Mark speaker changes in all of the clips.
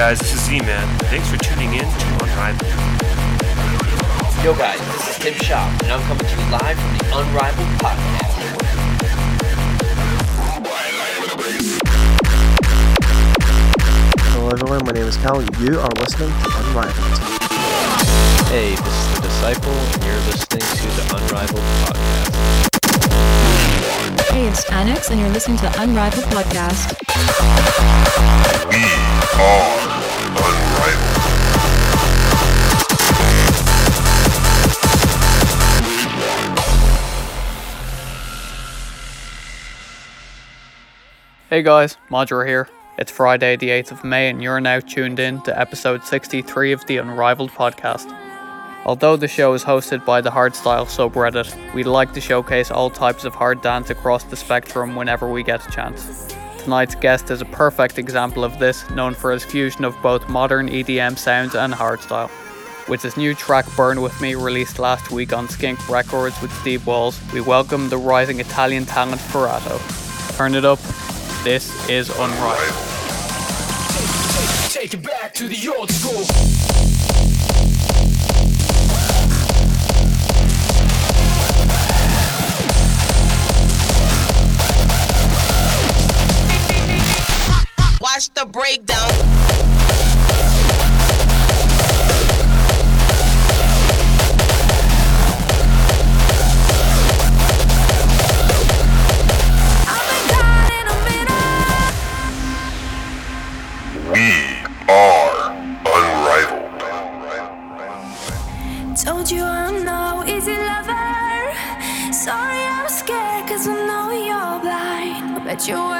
Speaker 1: Hey guys, this is Z-Man. Thanks for tuning in to Unrivaled.
Speaker 2: Yo guys, this is Tim Shaw, and I'm coming to you live from the Unrivaled Podcast.
Speaker 3: Hello everyone, my name is Cal. You are listening to Unrivaled.
Speaker 4: Hey, this is The Disciple, and you're listening to the Unrivaled Podcast.
Speaker 5: Hey, it's Annex, and you're listening to the Unrivaled Podcast.
Speaker 6: We are Unrivaled.
Speaker 7: Hey guys, Modra here. It's Friday, the 8th of May, and you're now tuned in to episode 63 of the Unrivaled podcast. Although the show is hosted by the Hardstyle subreddit, we'd like to showcase all types of hard dance across the spectrum whenever we get a chance. Tonight's guest is a perfect example of this, known for his fusion of both modern EDM sounds and hardstyle. With his new track Burn With Me released last week on Skink Records with Steve Walls, we welcome the rising Italian talent Ferrato. Turn it up, this is Unrivaled.
Speaker 8: Take it back to the old school.
Speaker 9: Watch the breakdown.
Speaker 6: We are Unrivaled.
Speaker 10: Told you I'm no easy lover. Sorry I'm scared cause we'll know we all blind. I bet you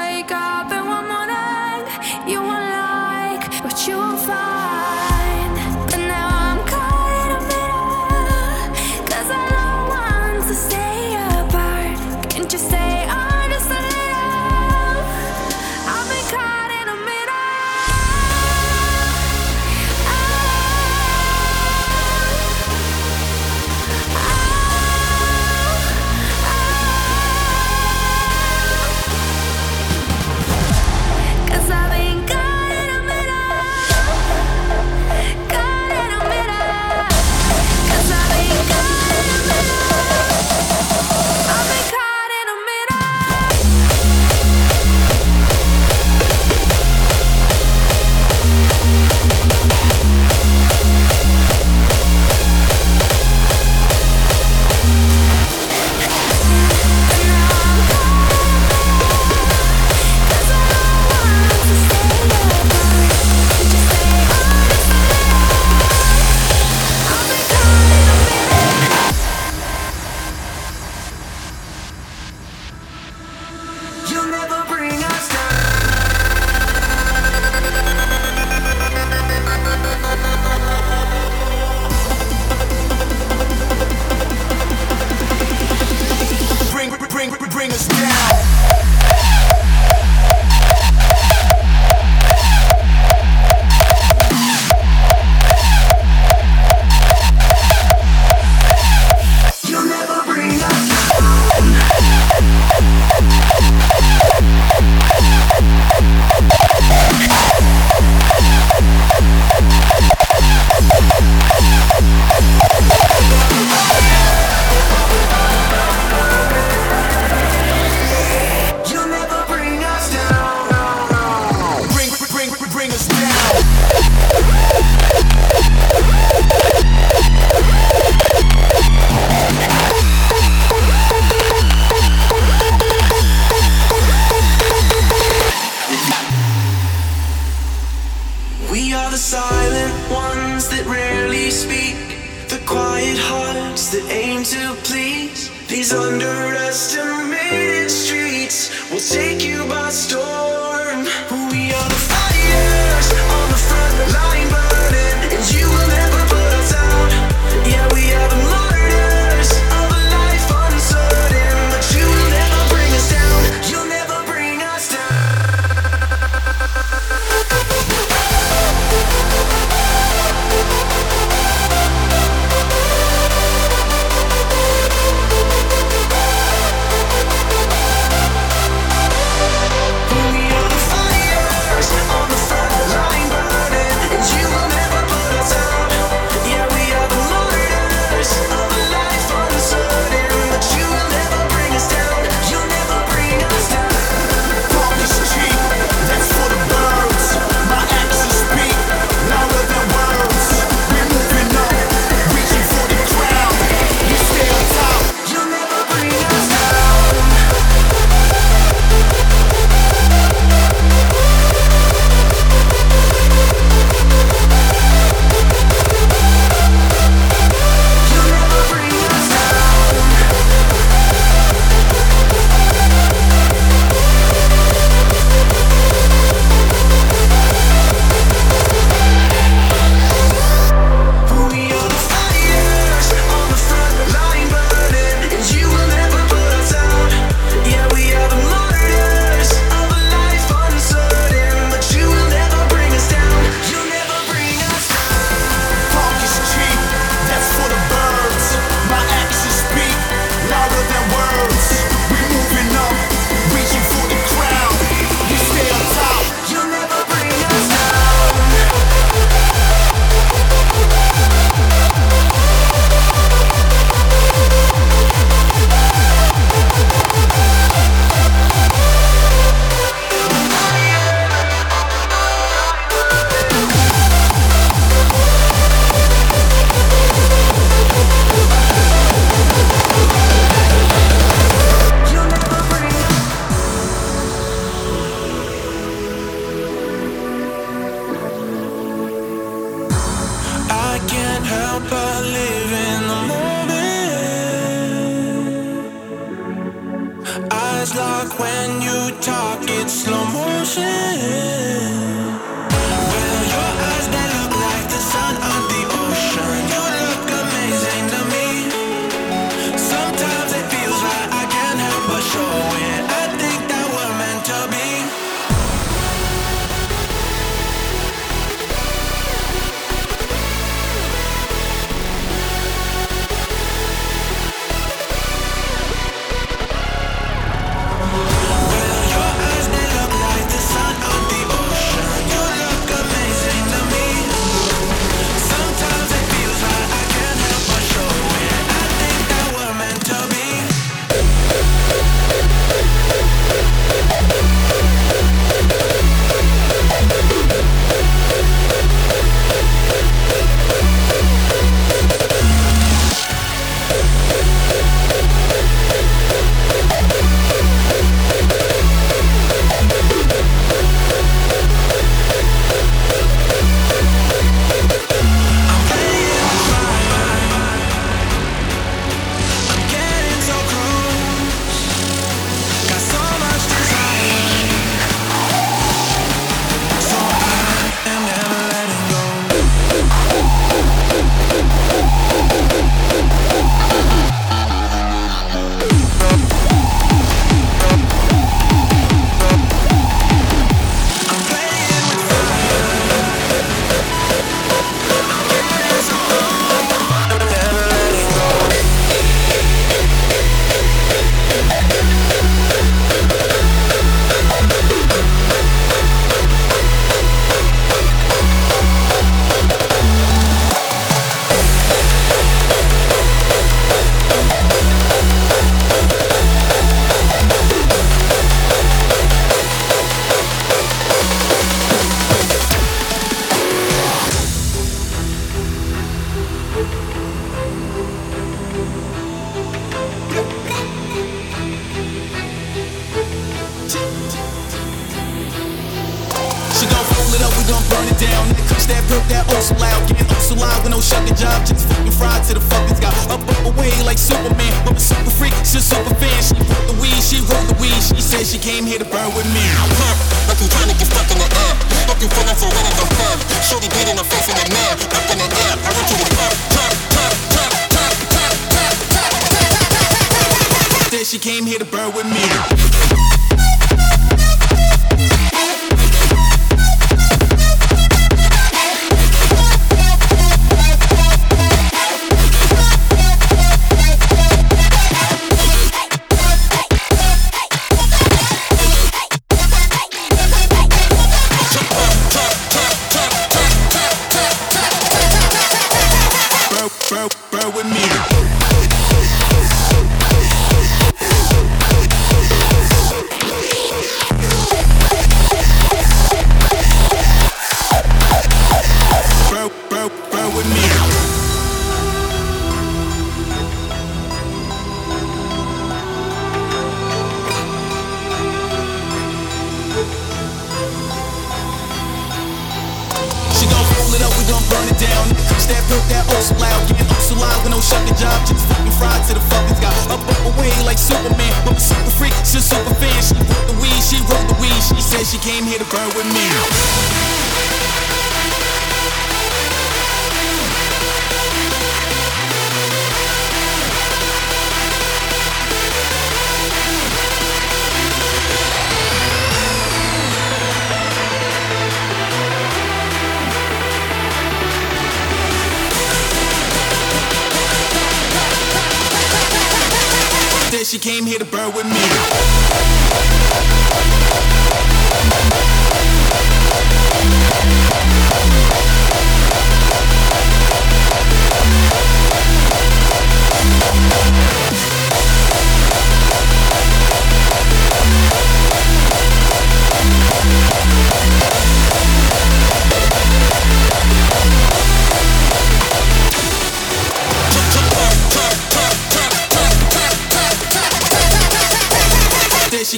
Speaker 11: she came here to burn with me.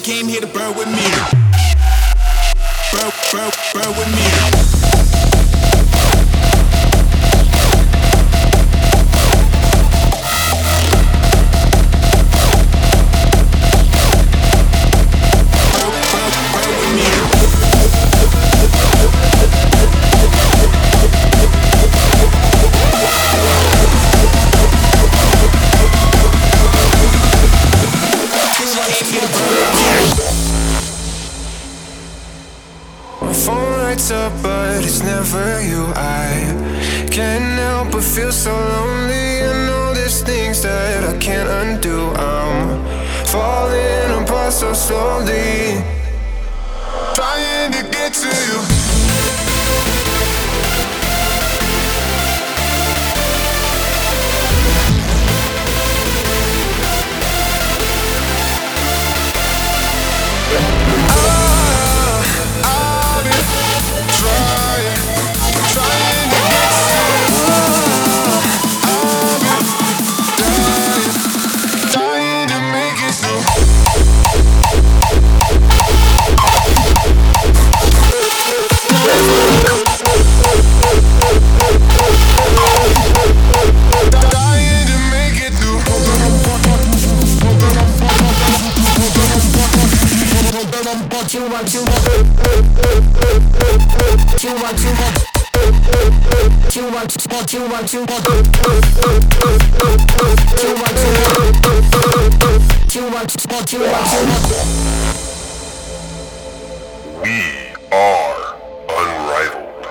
Speaker 11: came here to burn with me. Burn, burn, burn with me. That
Speaker 8: I can't undo. I'm falling apart so slowly. Trying to get to you.
Speaker 6: We are unrivaled.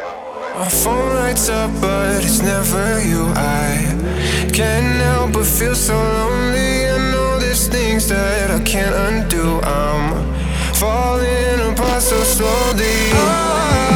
Speaker 8: My phone lights up, but it's never you. I can't help but feel so lonely. I know there's things that I can't undo. I'm falling apart so slowly. Ah,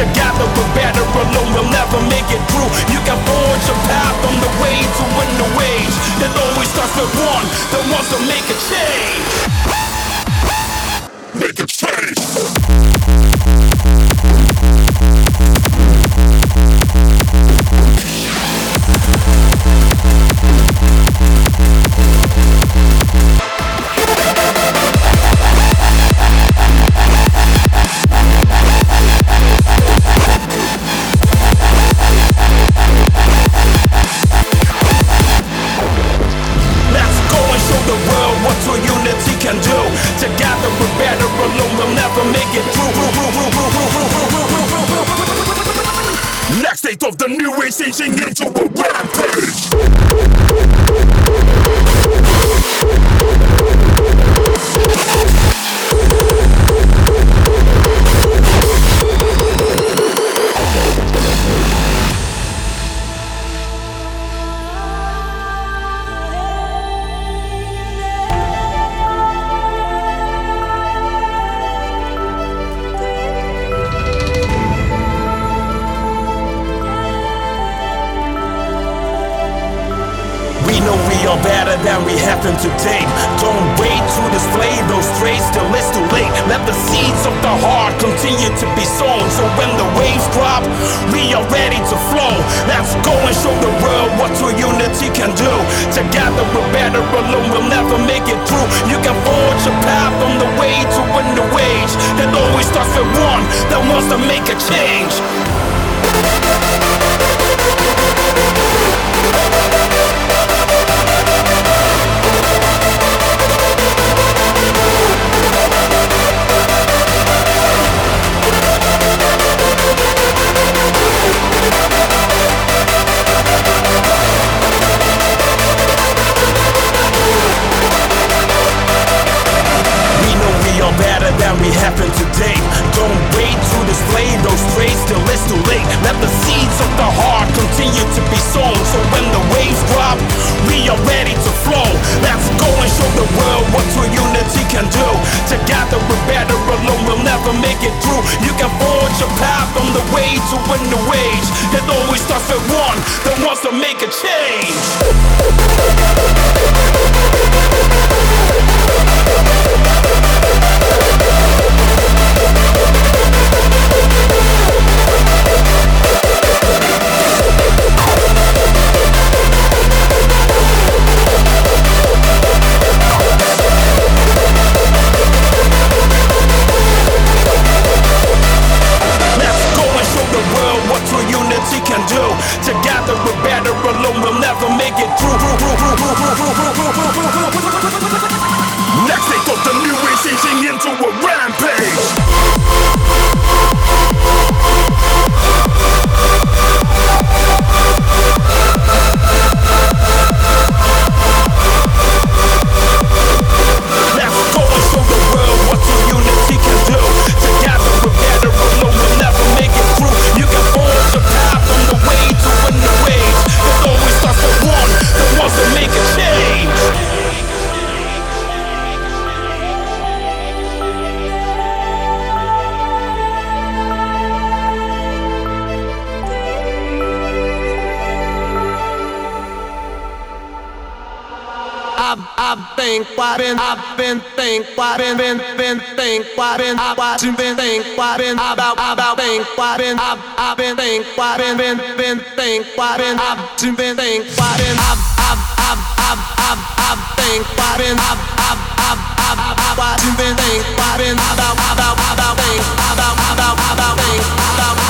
Speaker 12: Together we're better alone, we'll never make it through. You can forge a path on the way to win the wage. It always starts with one, the ones that make
Speaker 13: a change. Than we have been today. Don't wait to display those traits till it's too late. Let the seeds of the heart continue to be sown. So when the waves drop, we are ready to flow. Let's go and show the world what true unity can do. Together we're better, alone we'll never make it through. You can forge a path on the way to win the wage. It always starts with one that wants to make a change. Better than we have been today. Don't wait to display those traits till it's too late. Let the seeds of the heart continue to be sown. So when the waves drop, we are ready to flow. Let's go and show the world what true unity can do. Together we're better, alone we'll never make it through. You can forge a path on the way to win the wage. It always starts with one that wants to make a change. Together we're better, alone we'll never make it through.
Speaker 14: I've, think, why been, I've been think, why been, been, been think, why been, I watch and been think, why been, about, about think, why been, I've, I've been think, why been, been, been think, why been, I've been, been think, why been, I've, I've, I've, I've, I've, I've think, why been, I've, I've, I've, I've, I've, watch and been think, why been, about, about, about think, about, about, about think, about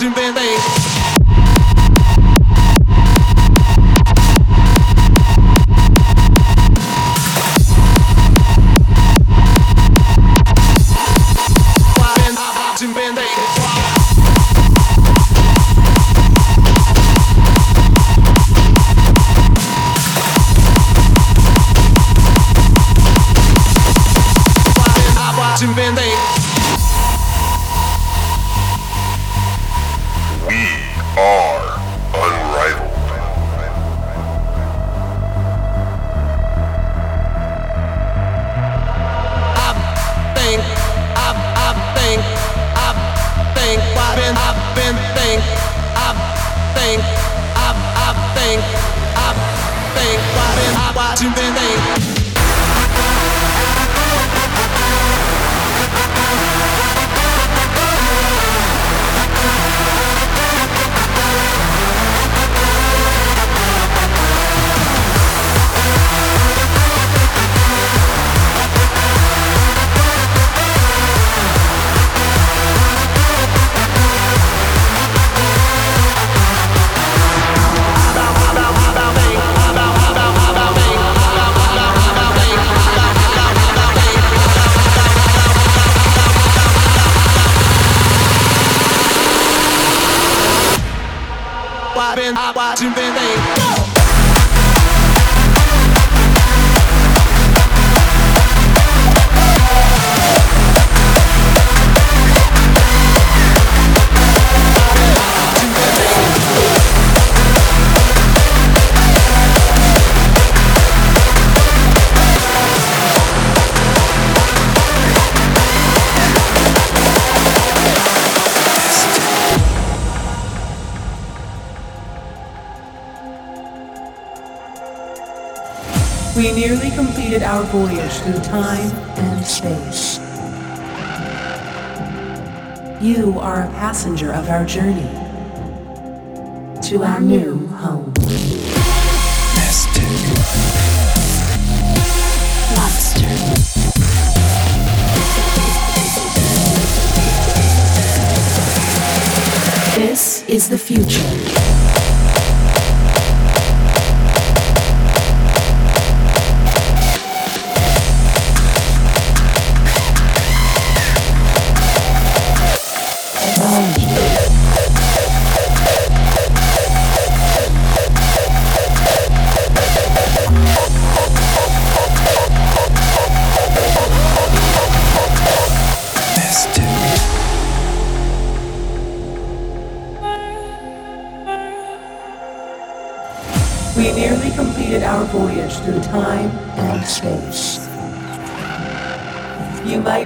Speaker 15: Martin Van our voyage through time and space. You are a passenger of our journey to our new home. This is the future.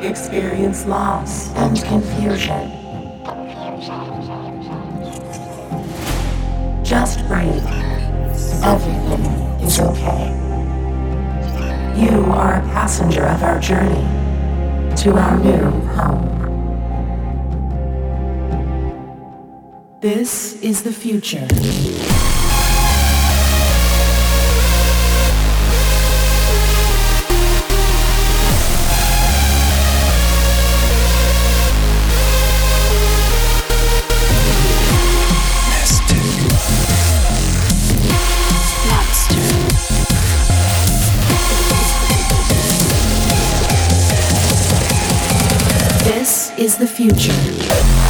Speaker 15: Experience loss and confusion. Just breathe. Everything is okay. You are a passenger of our journey to our new home. This is the future. The future.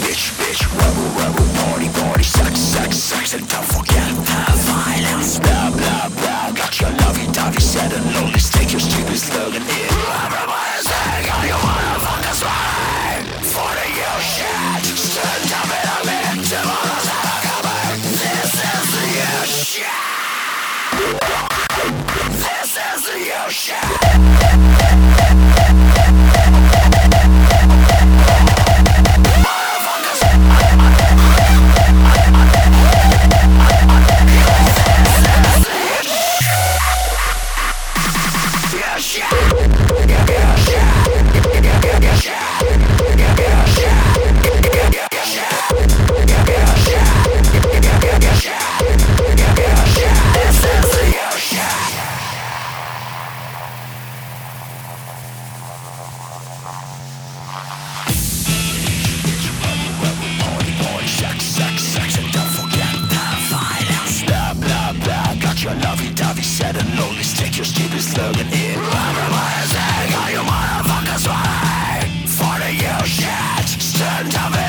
Speaker 8: rich. end of it.